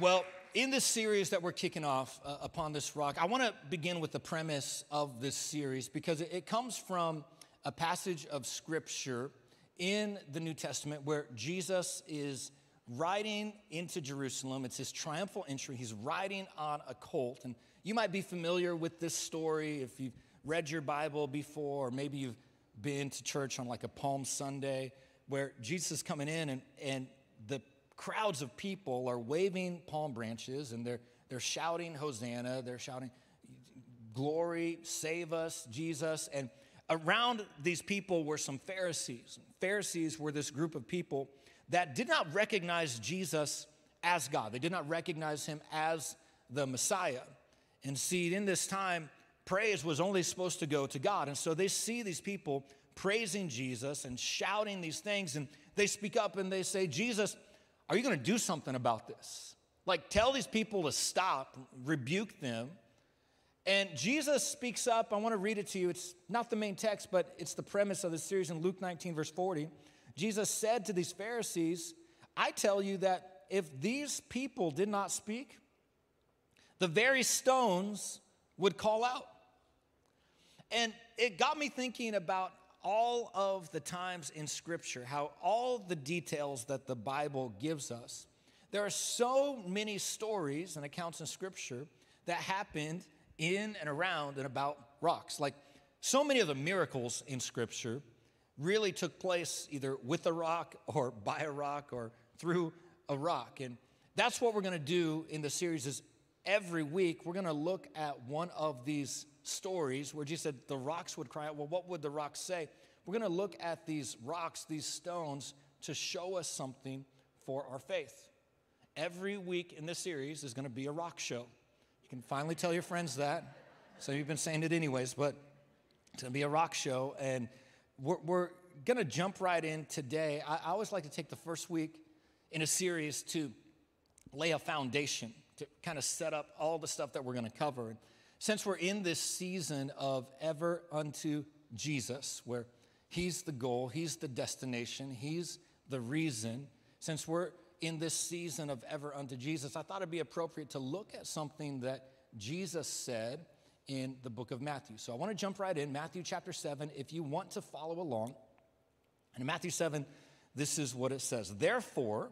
Well, in this series that we're kicking off uh, upon this rock, I want to begin with the premise of this series because it, it comes from a passage of scripture in the New Testament where Jesus is riding into Jerusalem. It's his triumphal entry. He's riding on a colt. And you might be familiar with this story if you've read your Bible before, or maybe you've been to church on like a Palm Sunday where Jesus is coming in and, and the crowds of people are waving palm branches and they're, they're shouting, Hosanna, they're shouting, Glory, save us, Jesus. And around these people were some Pharisees. Pharisees were this group of people that did not recognize Jesus as God, they did not recognize him as the Messiah. And see, in this time, praise was only supposed to go to God. And so they see these people praising Jesus and shouting these things, and they speak up and they say, Jesus, are you going to do something about this? Like, tell these people to stop, rebuke them. And Jesus speaks up. I want to read it to you. It's not the main text, but it's the premise of the series in Luke 19, verse 40. Jesus said to these Pharisees, I tell you that if these people did not speak, the very stones would call out. And it got me thinking about all of the times in Scripture, how all the details that the Bible gives us, there are so many stories and accounts in Scripture that happened in and around and about rocks. Like so many of the miracles in Scripture really took place either with a rock or by a rock or through a rock. And that's what we're going to do in the series is every week we're going to look at one of these stories where Jesus said the rocks would cry out. Well, what would the rocks say? We're going to look at these rocks, these stones, to show us something for our faith. Every week in this series is going to be a rock show. You can finally tell your friends that. Some of you have been saying it anyways, but it's going to be a rock show. And we're, we're going to jump right in today. I, I always like to take the first week in a series to lay a foundation, to kind of set up all the stuff that we're going to cover. Since we're in this season of ever unto Jesus, where He's the goal, He's the destination, He's the reason, since we're in this season of ever unto Jesus, I thought it'd be appropriate to look at something that Jesus said in the book of Matthew. So I want to jump right in, Matthew chapter 7. If you want to follow along, and in Matthew 7, this is what it says Therefore,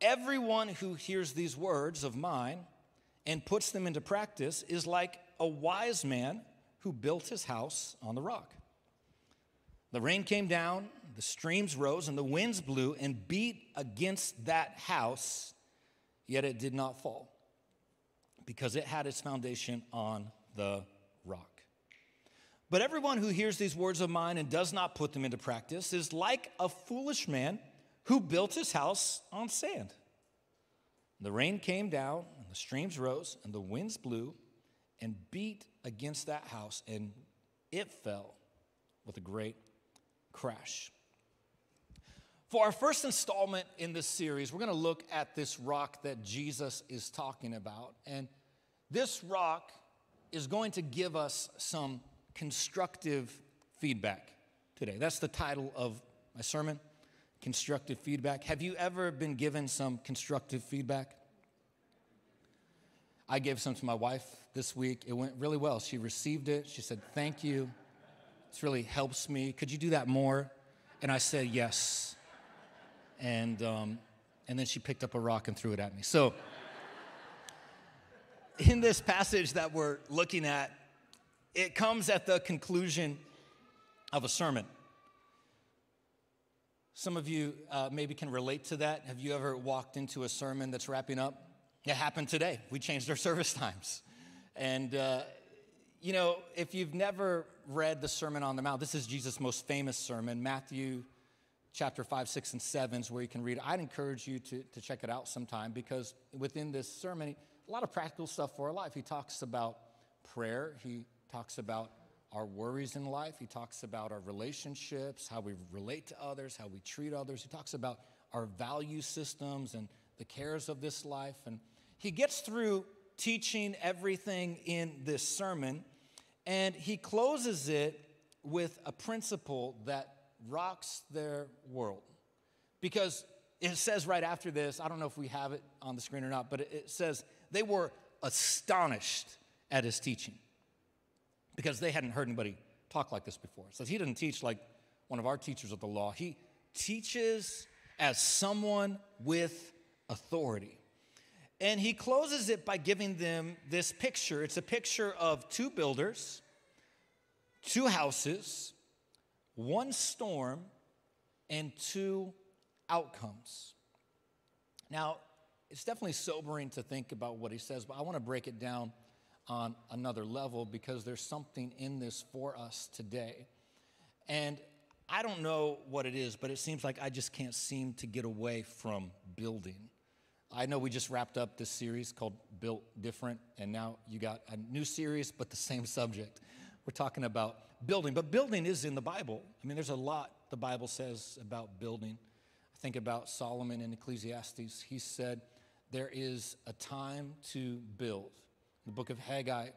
everyone who hears these words of mine and puts them into practice is like a wise man who built his house on the rock. The rain came down, the streams rose, and the winds blew and beat against that house, yet it did not fall because it had its foundation on the rock. But everyone who hears these words of mine and does not put them into practice is like a foolish man who built his house on sand. The rain came down, and the streams rose, and the winds blew and beat against that house, and it fell with a great crash. For our first installment in this series, we're going to look at this rock that Jesus is talking about. And this rock is going to give us some constructive feedback today. That's the title of my sermon constructive feedback. Have you ever been given some constructive feedback? I gave some to my wife this week. It went really well. She received it. She said, Thank you. This really helps me. Could you do that more? And I said, Yes. And, um, and then she picked up a rock and threw it at me. So, in this passage that we're looking at, it comes at the conclusion of a sermon. Some of you uh, maybe can relate to that. Have you ever walked into a sermon that's wrapping up? It happened today. We changed our service times. And, uh, you know, if you've never read the Sermon on the Mount, this is Jesus' most famous sermon, Matthew chapter 5, 6, and 7 is where you can read. I'd encourage you to, to check it out sometime because within this sermon, a lot of practical stuff for our life. He talks about prayer, he talks about our worries in life, he talks about our relationships, how we relate to others, how we treat others. He talks about our value systems and the cares of this life. And he gets through teaching everything in this sermon, and he closes it with a principle that rocks their world. Because it says right after this, I don't know if we have it on the screen or not, but it says they were astonished at his teaching because they hadn't heard anybody talk like this before. So he didn't teach like one of our teachers of the law. He teaches as someone with authority. And he closes it by giving them this picture. It's a picture of two builders, two houses, one storm, and two outcomes. Now, it's definitely sobering to think about what he says, but I want to break it down on another level because there's something in this for us today. And I don't know what it is, but it seems like I just can't seem to get away from building. I know we just wrapped up this series called Built Different, and now you got a new series, but the same subject. We're talking about building, but building is in the Bible. I mean, there's a lot the Bible says about building. I think about Solomon in Ecclesiastes. He said, There is a time to build. The book of Haggai,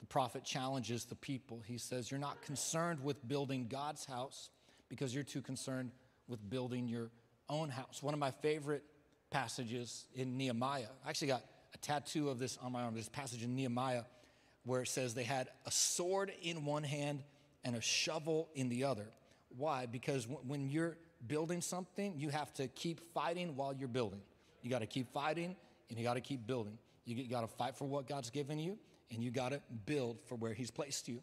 the prophet challenges the people. He says, You're not concerned with building God's house because you're too concerned with building your own house. One of my favorite passages in Nehemiah, I actually got a tattoo of this on my arm. This passage in Nehemiah where it says they had a sword in one hand and a shovel in the other. Why? Because when you're building something, you have to keep fighting while you're building. You got to keep fighting and you got to keep building. You got to fight for what God's given you and you got to build for where He's placed you.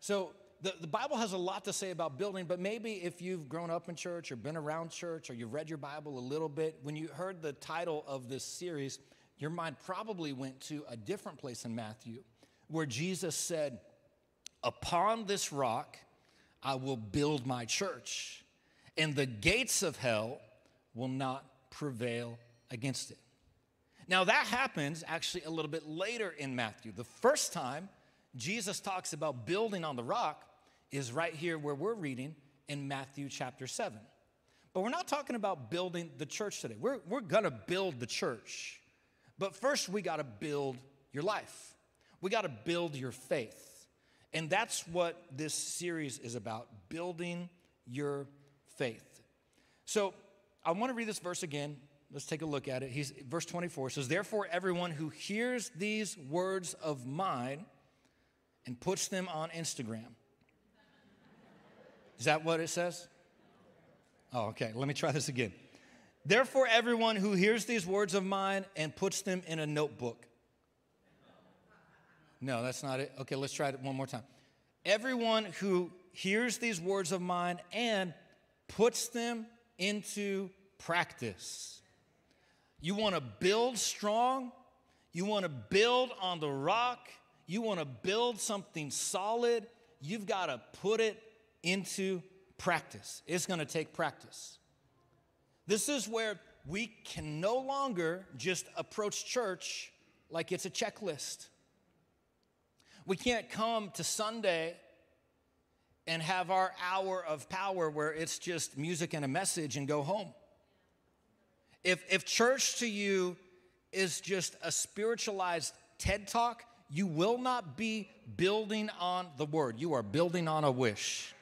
So the, the Bible has a lot to say about building, but maybe if you've grown up in church or been around church or you've read your Bible a little bit, when you heard the title of this series, your mind probably went to a different place in Matthew where Jesus said, Upon this rock I will build my church, and the gates of hell will not prevail against it. Now, that happens actually a little bit later in Matthew. The first time Jesus talks about building on the rock is right here where we're reading in Matthew chapter 7. But we're not talking about building the church today. We're, we're gonna build the church. But first, we gotta build your life, we gotta build your faith. And that's what this series is about building your faith. So I wanna read this verse again. Let's take a look at it. He's, verse 24 says, Therefore, everyone who hears these words of mine and puts them on Instagram is that what it says? Oh, okay. Let me try this again. Therefore, everyone who hears these words of mine and puts them in a notebook. No, that's not it. Okay, let's try it one more time. Everyone who hears these words of mine and puts them into practice. You want to build strong, you want to build on the rock, you want to build something solid, you've got to put it into practice. It's going to take practice. This is where we can no longer just approach church like it's a checklist. We can't come to Sunday and have our hour of power where it's just music and a message and go home. If, if church to you is just a spiritualized TED talk, you will not be building on the word. You are building on a wish.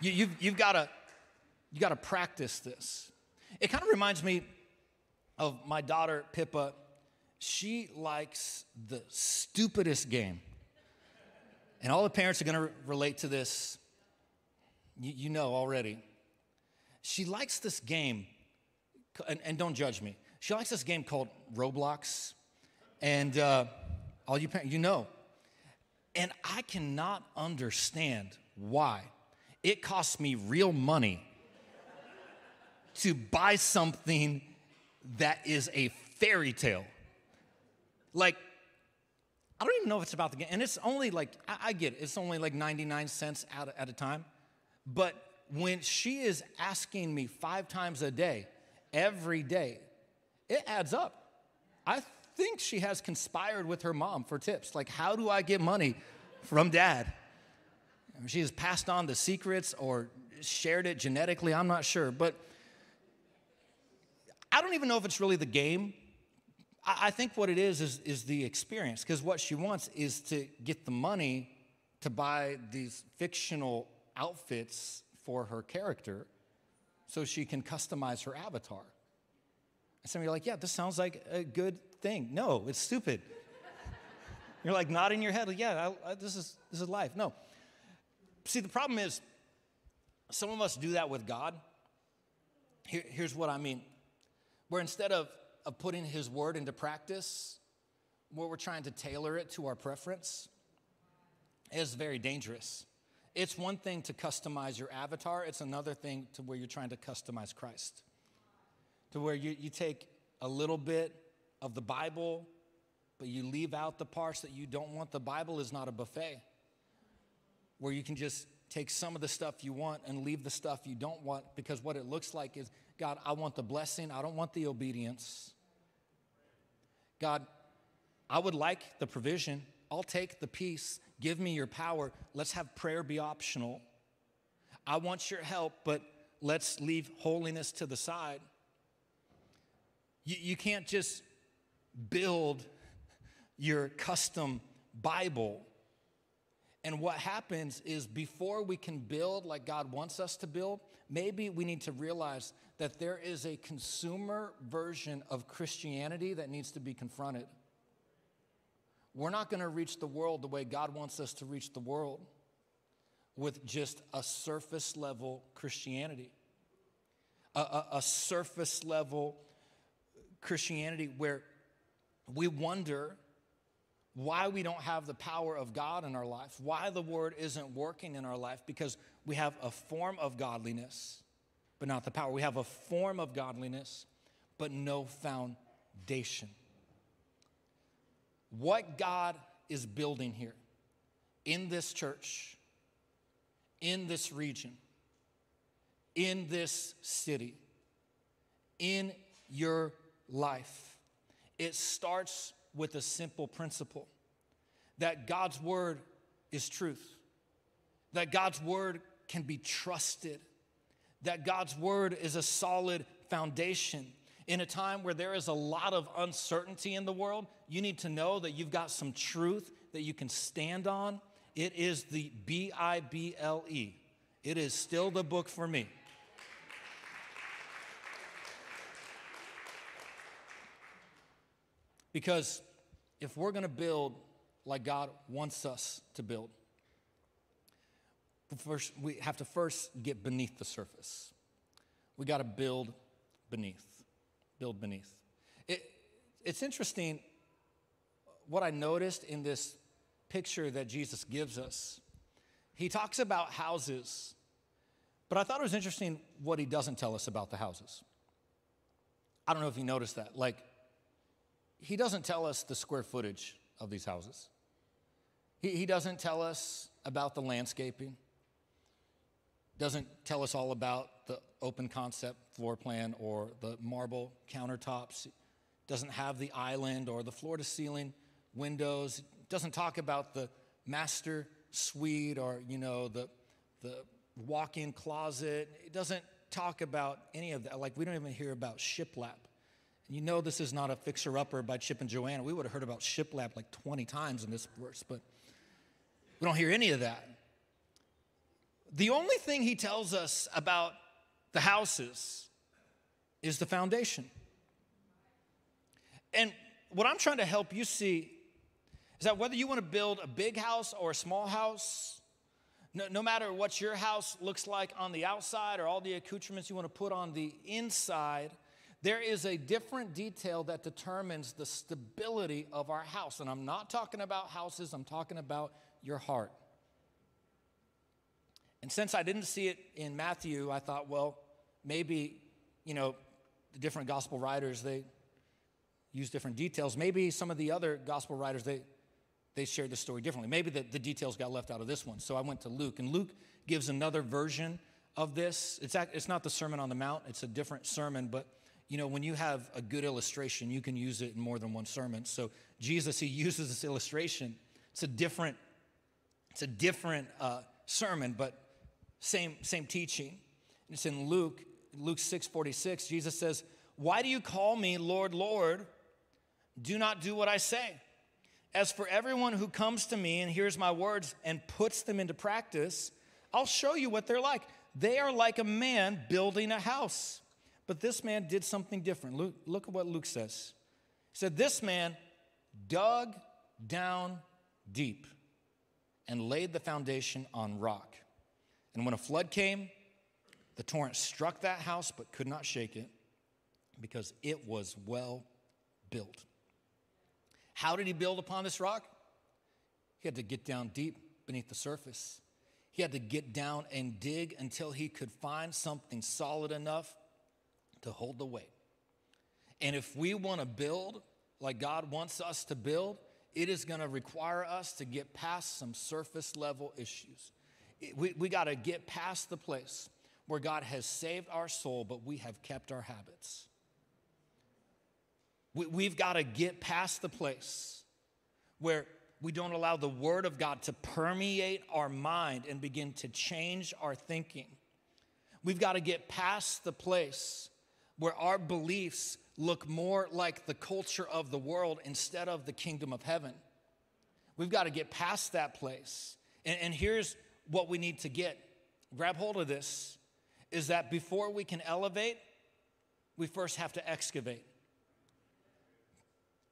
You, you've, you've got to you got to practice this. It kind of reminds me of my daughter Pippa. She likes the stupidest game. And all the parents are going to relate to this. You, you, know already. She likes this game, and, and, don't judge me. She likes this game called Roblox. And uh, all you you know. And I cannot understand why it costs me real money to buy something that is a fairy tale. Like, I don't even know if it's about the game. And it's only like, I, I get it, it's only like 99 cents at, at a time. But when she is asking me five times a day, every day, it adds up. I think she has conspired with her mom for tips. Like, how do I get money from dad? She has passed on the secrets or shared it genetically, I'm not sure. But I don't even know if it's really the game. I think what it is is, is the experience, because what she wants is to get the money to buy these fictional outfits for her character so she can customize her avatar. And some of you are like, yeah, this sounds like a good thing. No, it's stupid. You're like nodding your head, like, yeah, I, I, this, is, this is life. No. See, the problem is, some of us do that with God. Here, here's what I mean. Where instead of, of putting His word into practice, where we're trying to tailor it to our preference, is very dangerous. It's one thing to customize your avatar, it's another thing to where you're trying to customize Christ. To where you, you take a little bit of the Bible, but you leave out the parts that you don't want. The Bible is not a buffet where you can just take some of the stuff you want and leave the stuff you don't want because what it looks like is God, I want the blessing, I don't want the obedience. God, I would like the provision. I'll take the peace. Give me your power. Let's have prayer be optional. I want your help, but let's leave holiness to the side. You, you can't just build your custom Bible. And what happens is before we can build like God wants us to build, maybe we need to realize that there is a consumer version of Christianity that needs to be confronted. We're not going to reach the world the way God wants us to reach the world with just a surface level Christianity, a, a, a surface level Christianity where we wonder why we don't have the power of God in our life, why the word isn't working in our life, because we have a form of godliness, but not the power. We have a form of godliness, but no foundation. What God is building here in this church, in this region, in this city, in your life, it starts with a simple principle that God's word is truth, that God's word can be trusted, that God's word is a solid foundation. In a time where there is a lot of uncertainty in the world, you need to know that you've got some truth that you can stand on. It is the B I B L E. It is still the book for me. Because if we're going to build like God wants us to build, first, we have to first get beneath the surface. We got to build beneath. Build beneath. It, it's interesting what I noticed in this picture that Jesus gives us. He talks about houses, but I thought it was interesting what he doesn't tell us about the houses. I don't know if you noticed that. Like, he doesn't tell us the square footage of these houses. He, he doesn't tell us about the landscaping, doesn't tell us all about the open concept floor plan or the marble countertops, doesn't have the island or the floor to ceiling windows, doesn't talk about the master suite or, you know, the, the walk in closet. It doesn't talk about any of that. Like, we don't even hear about shiplap you know this is not a fixer upper by Chip and Joanna. We would have heard about shiplap like 20 times in this verse, but we don't hear any of that. The only thing he tells us about the houses is the foundation. And what I'm trying to help you see is that whether you want to build a big house or a small house, no, no, matter what your house looks like on the outside or all the accoutrements you want to put on the inside, there is a different detail that determines the stability of our house. And I'm not talking about houses, I'm talking about your heart. And since I didn't see it in Matthew, I thought, well, maybe, you know, the different gospel writers, they use different details. Maybe some of the other gospel writers, they, they shared the story differently. Maybe the, the details got left out of this one. So I went to Luke, and Luke gives another version of this. It's, it's not the Sermon on the Mount, it's a different sermon, but you know, when you have a good illustration, you can use it in more than one sermon. So Jesus, he uses this illustration. It's a different, it's a different uh, sermon, but same same teaching. It's in Luke, Luke 6 46. Jesus says, Why do you call me Lord, Lord? Do not do what I say. As for everyone who comes to me and hears my words and puts them into practice, I'll show you what they're like. they are like a man building a house. But this man did something different. Look at what Luke says. He said, This man dug down deep and laid the foundation on rock. And when a flood came, the torrent struck that house but could not shake it because it was well built. How did he build upon this rock? He had to get down deep beneath the surface. He had to get down and dig until he could find something solid enough to hold the weight. And if we want to build like God wants us to build, it is going to require us to get past some surface level issues. We, we got to get past the place where God has saved our soul, but we have kept our habits. We, we've got to get past the place where we don't allow the Word of God to permeate our mind and begin to change our thinking. We've got to get past the place where our beliefs look more like the culture of the world instead of the kingdom of heaven. We've got to get past that place. And, and here's what we need to get grab hold of this is that before we can elevate, we first have to excavate.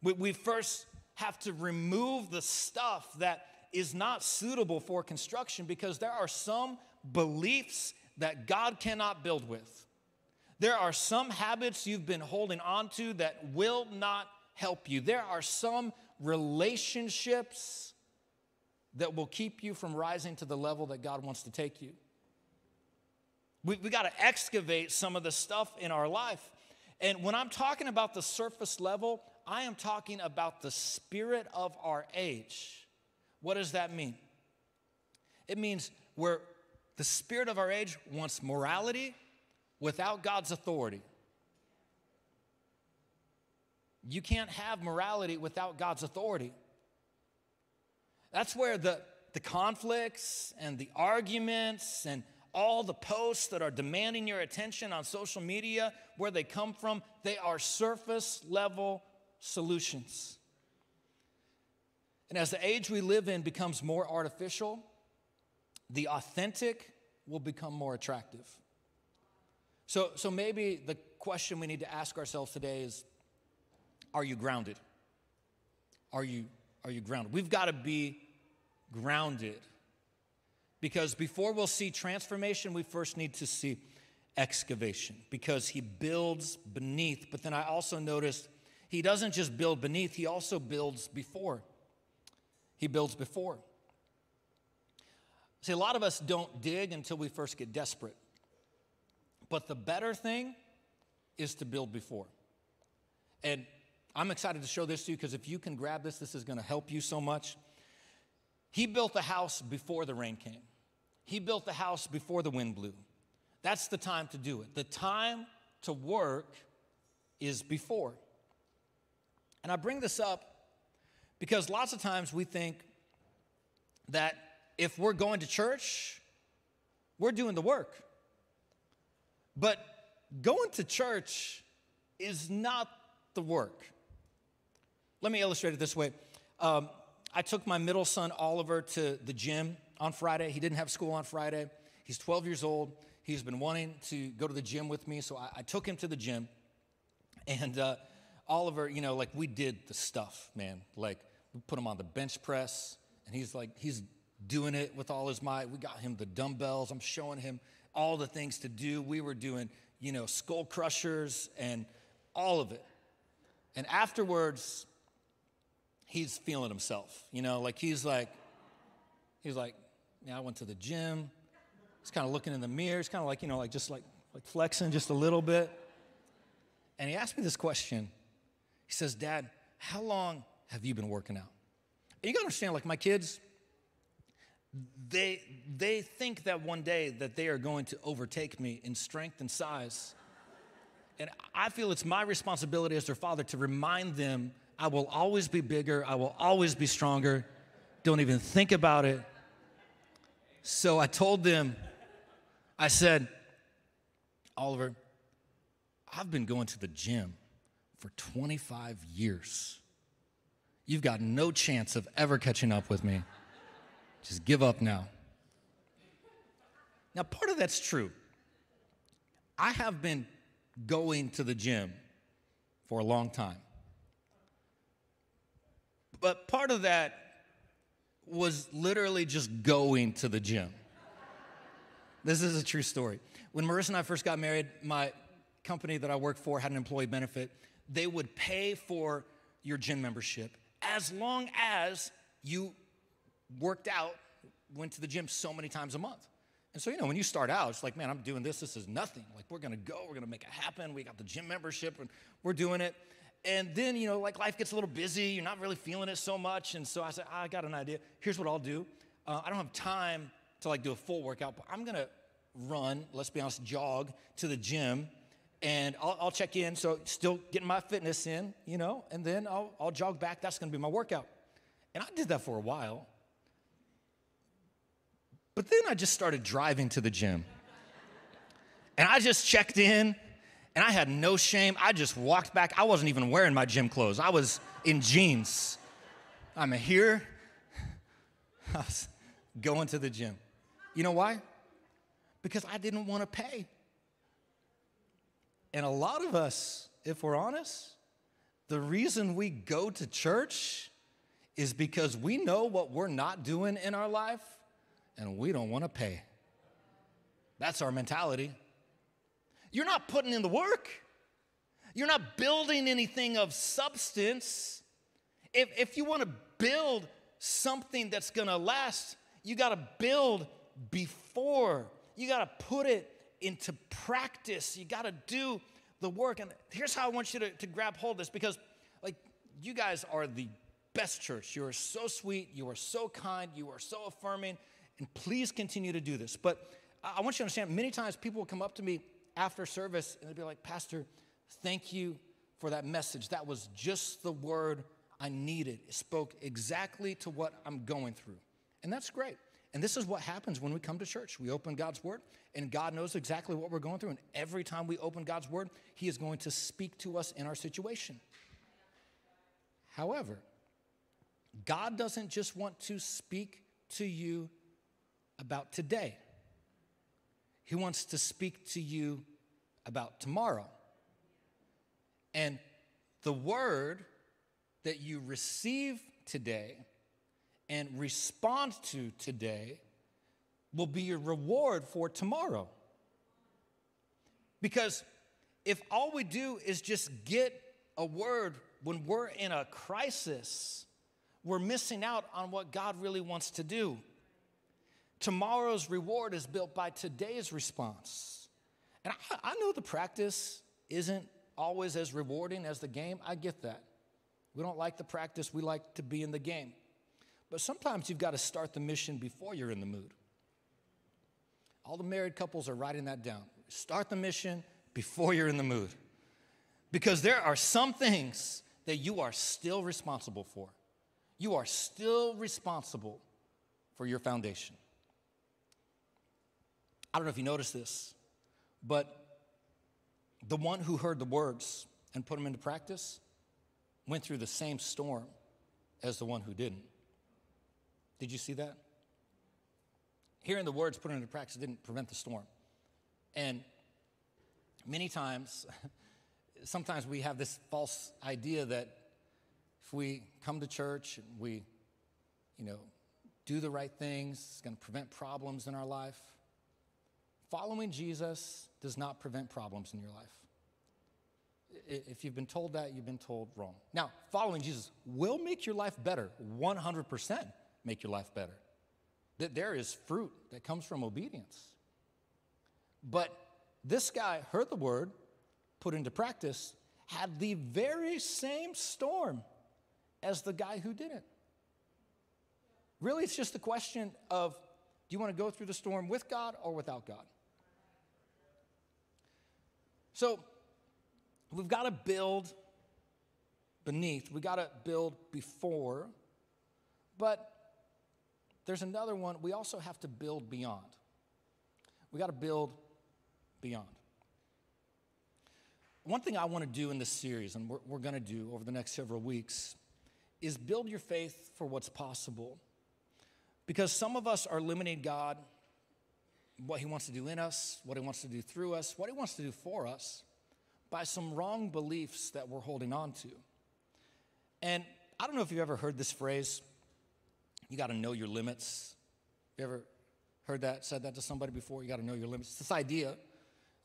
We, we first have to remove the stuff that is not suitable for construction because there are some beliefs that God cannot build with. There are some habits you've been holding on to that will not help you. There are some relationships that will keep you from rising to the level that God wants to take you. We, we got to excavate some of the stuff in our life. And when I'm talking about the surface level, I am talking about the spirit of our age. What does that mean? It means where the spirit of our age wants morality without God's authority. You can't have morality without God's authority. That's where the, the conflicts and the arguments and all the posts that are demanding your attention on social media, where they come from, they are surface level solutions. And as the age we live in becomes more artificial, the authentic will become more attractive. So, so maybe the question we need to ask ourselves today is Are you grounded? Are you, are you grounded? We've got to be grounded because before we'll see transformation, we first need to see excavation because he builds beneath. But then I also noticed he doesn't just build beneath, he also builds before. He builds before. See, a lot of us don't dig until we first get desperate. But the better thing is to build before. And I'm excited to show this to you because if you can grab this, this is going to help you so much. He built the house before the rain came, he built the house before the wind blew. That's the time to do it. The time to work is before. And I bring this up because lots of times we think that if we're going to church, we're doing the work. But going to church is not the work. Let me illustrate it this way. Um, I took my middle son, Oliver, to the gym on Friday. He didn't have school on Friday. He's 12 years old. He's been wanting to go to the gym with me, so I, I took him to the gym. And uh, Oliver, you know, like we did the stuff, man. Like we put him on the bench press, and he's like, he's doing it with all his might. We got him the dumbbells. I'm showing him all the things to do. We were doing, you know, skull crushers and all of it. And afterwards, he's feeling himself, you know, like he's like, he's like, yeah, I went to the gym. He's kind of looking in the mirror. He's kind of like, you know, like just like, like flexing just a little bit. And he asked me this question. He says, Dad, how long have you been working out? And you gotta understand, like my kids, they, they think that one day that they are going to overtake me in strength and size. And I feel it's my responsibility as their father to remind them I will always be bigger, I will always be stronger. Don't even think about it. So I told them, I said, Oliver, I've been going to the gym for 25 years. You've got no chance of ever catching up with me. Just give up now. Now, part of that's true. I have been going to the gym for a long time. But part of that was literally just going to the gym. this is a true story. When Marissa and I first got married, my company that I worked for had an employee benefit. They would pay for your gym membership as long as you worked out, went to the gym so many times a month. And so, you know, when you start out, it's like, man, I'm doing this. This is nothing. Like, we're going to go. We're going to make it happen. We got the gym membership and we're doing it. And then, you know, like life gets a little busy. You're not really feeling it so much. And so I said, I got an idea. Here's what I'll do. Uh, I don't have time to like do a full workout, but I'm going to run, let's be honest, jog to the gym and I'll, I'll, check in. So still getting my fitness in, you know, and then I'll, I'll jog back. That's going to be my workout. And I did that for a while. But then I just started driving to the gym. And I just checked in and I had no shame. I just walked back. I wasn't even wearing my gym clothes, I was in jeans. I'm here. I was going to the gym. You know why? Because I didn't want to pay. And a lot of us, if we're honest, the reason we go to church is because we know what we're not doing in our life and we don't want to pay. That's our mentality. You're not putting in the work, you're not building anything of substance. If, if you want to build something that's going to last, you got to build before. You got to put it into practice. You got to do the work. And here's how I want you to, to grab hold of this because, like, you guys are the best church. You are so sweet. You are so kind. You are so affirming. And please continue to do this. But I want you to understand many times people will come up to me after service and they'd be like, Pastor, thank you for that message. That was just the word I needed. It spoke exactly to what I'm going through. And that's great. And this is what happens when we come to church. We open God's word, and God knows exactly what we're going through. And every time we open God's word, He is going to speak to us in our situation. However, God doesn't just want to speak to you about today, He wants to speak to you about tomorrow. And the word that you receive today and respond to today will be your reward for tomorrow. Because if all we do is just get a word when we're in a crisis, we're missing out on what God really wants to do. Tomorrow's reward is built by today's response. And I, I know the practice isn't always as rewarding as the game. I get that. We don't like the practice, we like to be in the game. But sometimes you've got to start the mission before you're in the mood. All the married couples are writing that down. Start the mission before you're in the mood. Because there are some things that you are still responsible for. You are still responsible for your foundation. I don't know if you noticed this, but the one who heard the words and put them into practice went through the same storm as the one who didn't. Did you see that? Hearing the words put into practice didn't prevent the storm. And many times, sometimes we have this false idea that if we come to church and we, you know, do the right things, it's going to prevent problems in our life. Following Jesus does not prevent problems in your life. If you've been told that, you've been told wrong. Now, following Jesus will make your life better, 100% make your life better. That there is fruit that comes from obedience. But this guy heard the word, put into practice, had the very same storm as the guy who didn't. Really, it's just a question of do you want to go through the storm with God or without God? So, we've got to build beneath, we got to build before, but there's another one. We also have to build beyond. We got to build beyond. One thing I want to do in this series, and we're, we're going to do over the next several weeks, is build your faith for what's possible. Because some of us are limiting God what He wants to do in us, what He wants to do through us, what He wants to do for us by some wrong beliefs that we're holding on to. And I don't know if you've ever heard this phrase, you got to know your limits. You ever heard that, said that to somebody before? You got to know your limits. It's this idea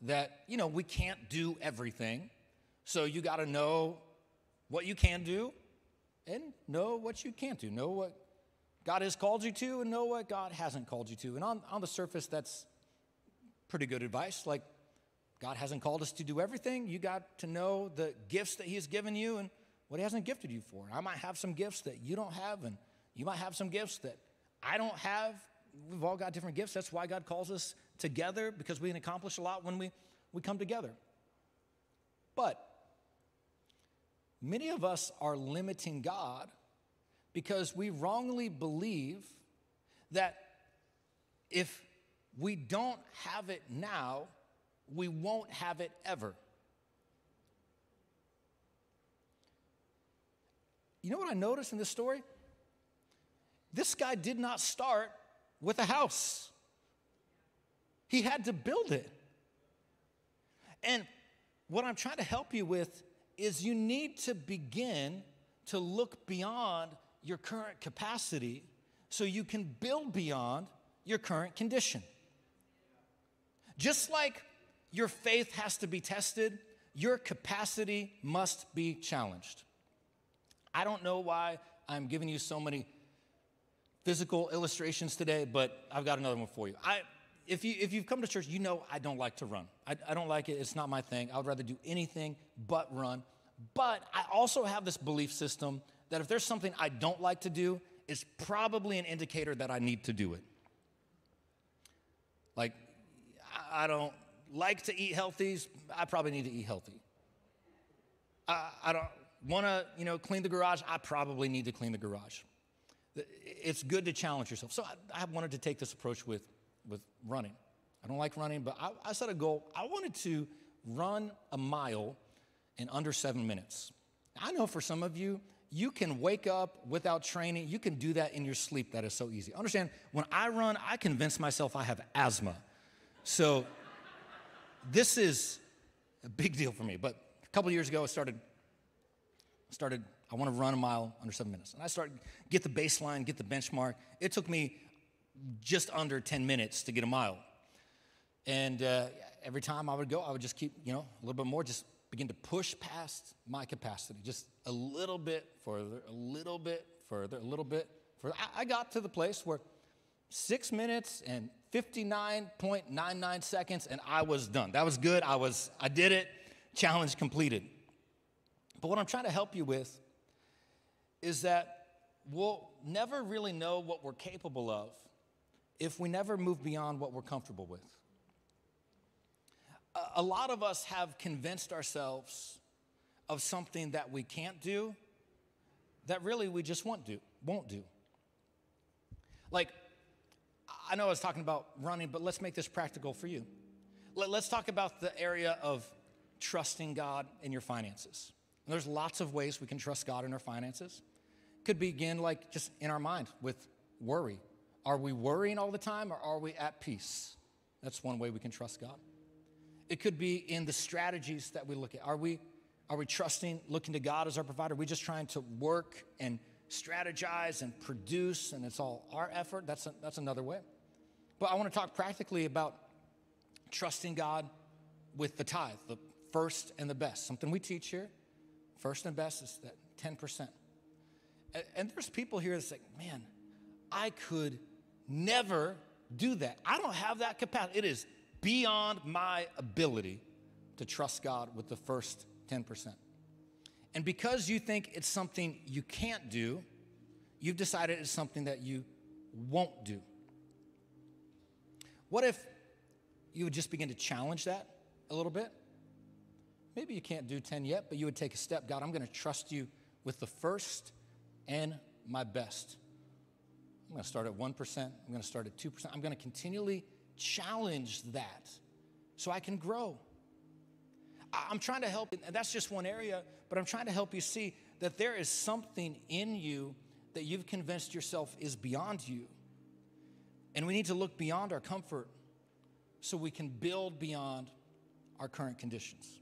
that, you know, we can't do everything. So you got to know what you can do and know what you can't do. Know what God has called you to and know what God hasn't called you to. And on, on the surface, that's pretty good advice. Like, God hasn't called us to do everything. You got to know the gifts that He has given you and what He hasn't gifted you for. I might have some gifts that you don't have, and you might have some gifts that I don't have. We've all got different gifts. That's why God calls us together because we can accomplish a lot when we, we come together. But many of us are limiting God because we wrongly believe that if we don't have it now, we won't have it ever. You know what I noticed in this story? This guy did not start with a house, he had to build it. And what I'm trying to help you with is you need to begin to look beyond your current capacity so you can build beyond your current condition. Just like your faith has to be tested, your capacity must be challenged. I don't know why I'm giving you so many physical illustrations today, but I've got another one for you. I, if, you if you've come to church, you know I don't like to run. I, I don't like it, it's not my thing. I would rather do anything but run. But I also have this belief system that if there's something I don't like to do, it's probably an indicator that I need to do it. Like, I don't like to eat healthy, I probably need to eat healthy. I, I don't want to, you know, clean the garage, I probably need to clean the garage. It's good to challenge yourself. So I, I wanted to take this approach with, with running. I don't like running, but I, I set a goal. I wanted to run a mile in under seven minutes. I know for some of you, you can wake up without training. You can do that in your sleep. That is so easy. Understand, when I run, I convince myself I have asthma. So this is a big deal for me. But a couple years ago, I started, started, I want to run a mile under seven minutes. And I started, get the baseline, get the benchmark. It took me just under 10 minutes to get a mile. And uh, every time I would go, I would just keep, you know, a little bit more, just begin to push past my capacity, just a little bit further, a little bit further, a little bit further. I, I got to the place where six minutes and 59.99 seconds, and I was done. That was good. I was, I did it. Challenge completed. But what I'm trying to help you with is that we'll never really know what we're capable of if we never move beyond what we're comfortable with a lot of us have convinced ourselves of something that we can't do that really we just won't do, won't do. Like, I know I was talking about running, but let's make this practical for you. Let, us talk about the area of trusting God in your finances. And there's lots of ways we can trust God in our finances. Could begin like just in our mind with worry. Are we worrying all the time or are we at peace? That's one way we can trust God. It could be in the strategies that we look at. Are we, are we trusting, looking to God as our provider? Are we just trying to work and strategize and produce and it's all our effort? That's, a, that's another way. But I want to talk practically about trusting God with the tithe, the first and the best. Something we teach here. First and best is that 10%. And, and there's people here that's like, man, I could never do that. I don't have that capacity. It is beyond my ability to trust God with the first 10%. And because you think it's something you can't do, you've decided it's something that you won't do. What if you would just begin to challenge that a little bit? Maybe you can't do 10 yet, but you would take a step. God, I'm going to trust you with the first and my best. I'm going to start at 1%. I'm going to start at 2%. I'm going to continually challenge that so I can grow. I'm trying to help, and that's just one area, but I'm trying to help you see that there is something in you that you've convinced yourself is beyond you. And we need to look beyond our comfort so we can build beyond our current conditions.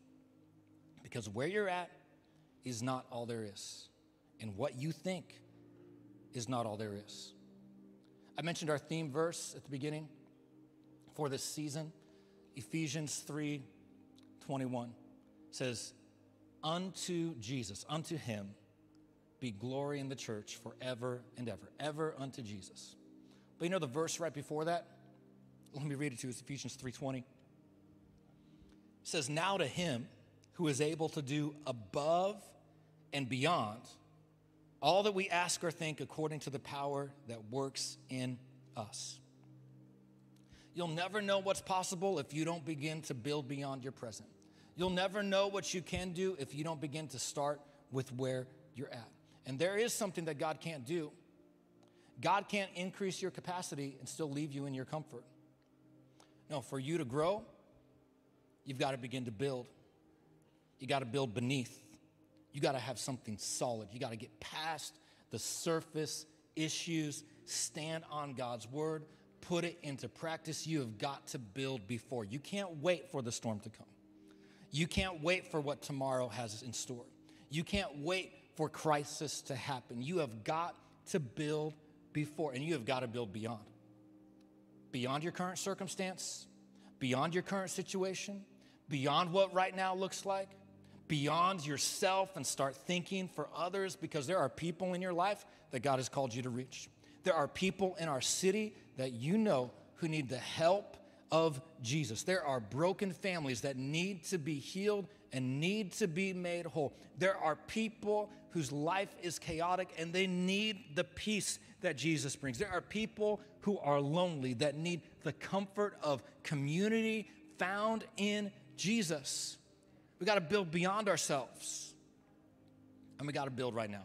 Because where you're at is not all there is, and what you think is not all there is. I mentioned our theme verse at the beginning for this season, Ephesians 3 21 says, Unto Jesus, unto him be glory in the church forever and ever, ever unto Jesus. But you know the verse right before that? Let me read it to you. It's Ephesians 3:20. It says, Now to him who is able to do above and beyond all that we ask or think according to the power that works in us. You'll never know what's possible if you don't begin to build beyond your present. You'll never know what you can do if you don't begin to start with where you're at. And there is something that God can't do. God can't increase your capacity and still leave you in your comfort. No, for you to grow, you've got to begin to build. You got to build beneath. You got to have something solid. You got to get past the surface issues, stand on God's word, put it into practice. You have got to build before. You can't wait for the storm to come. You can't wait for what tomorrow has in store. You can't wait for crisis to happen. You have got to build before, and you have got to build beyond. Beyond your current circumstance, beyond your current situation, beyond what right now looks like, beyond yourself and start thinking for others because there are people in your life that God has called you to reach. There are people in our city that you know who need the help of Jesus. There are broken families that need to be healed and need to be made whole. There are people whose life is chaotic and they need the peace that Jesus brings. There are people who are lonely that need the comfort of community found in Jesus. We got to build beyond ourselves. And we got to build right now.